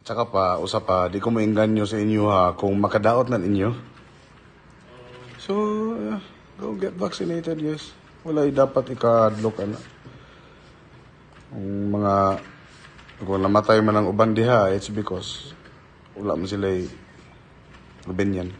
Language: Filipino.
Tsaka pa, usap pa, di ko mainganyo sa inyo ha kung makadaot na ninyo. So, go get vaccinated, yes. Wala dapat ikadlok na. Ano. Ang mga, kung namatay man ang uban diha, it's because wala man sila ganyan.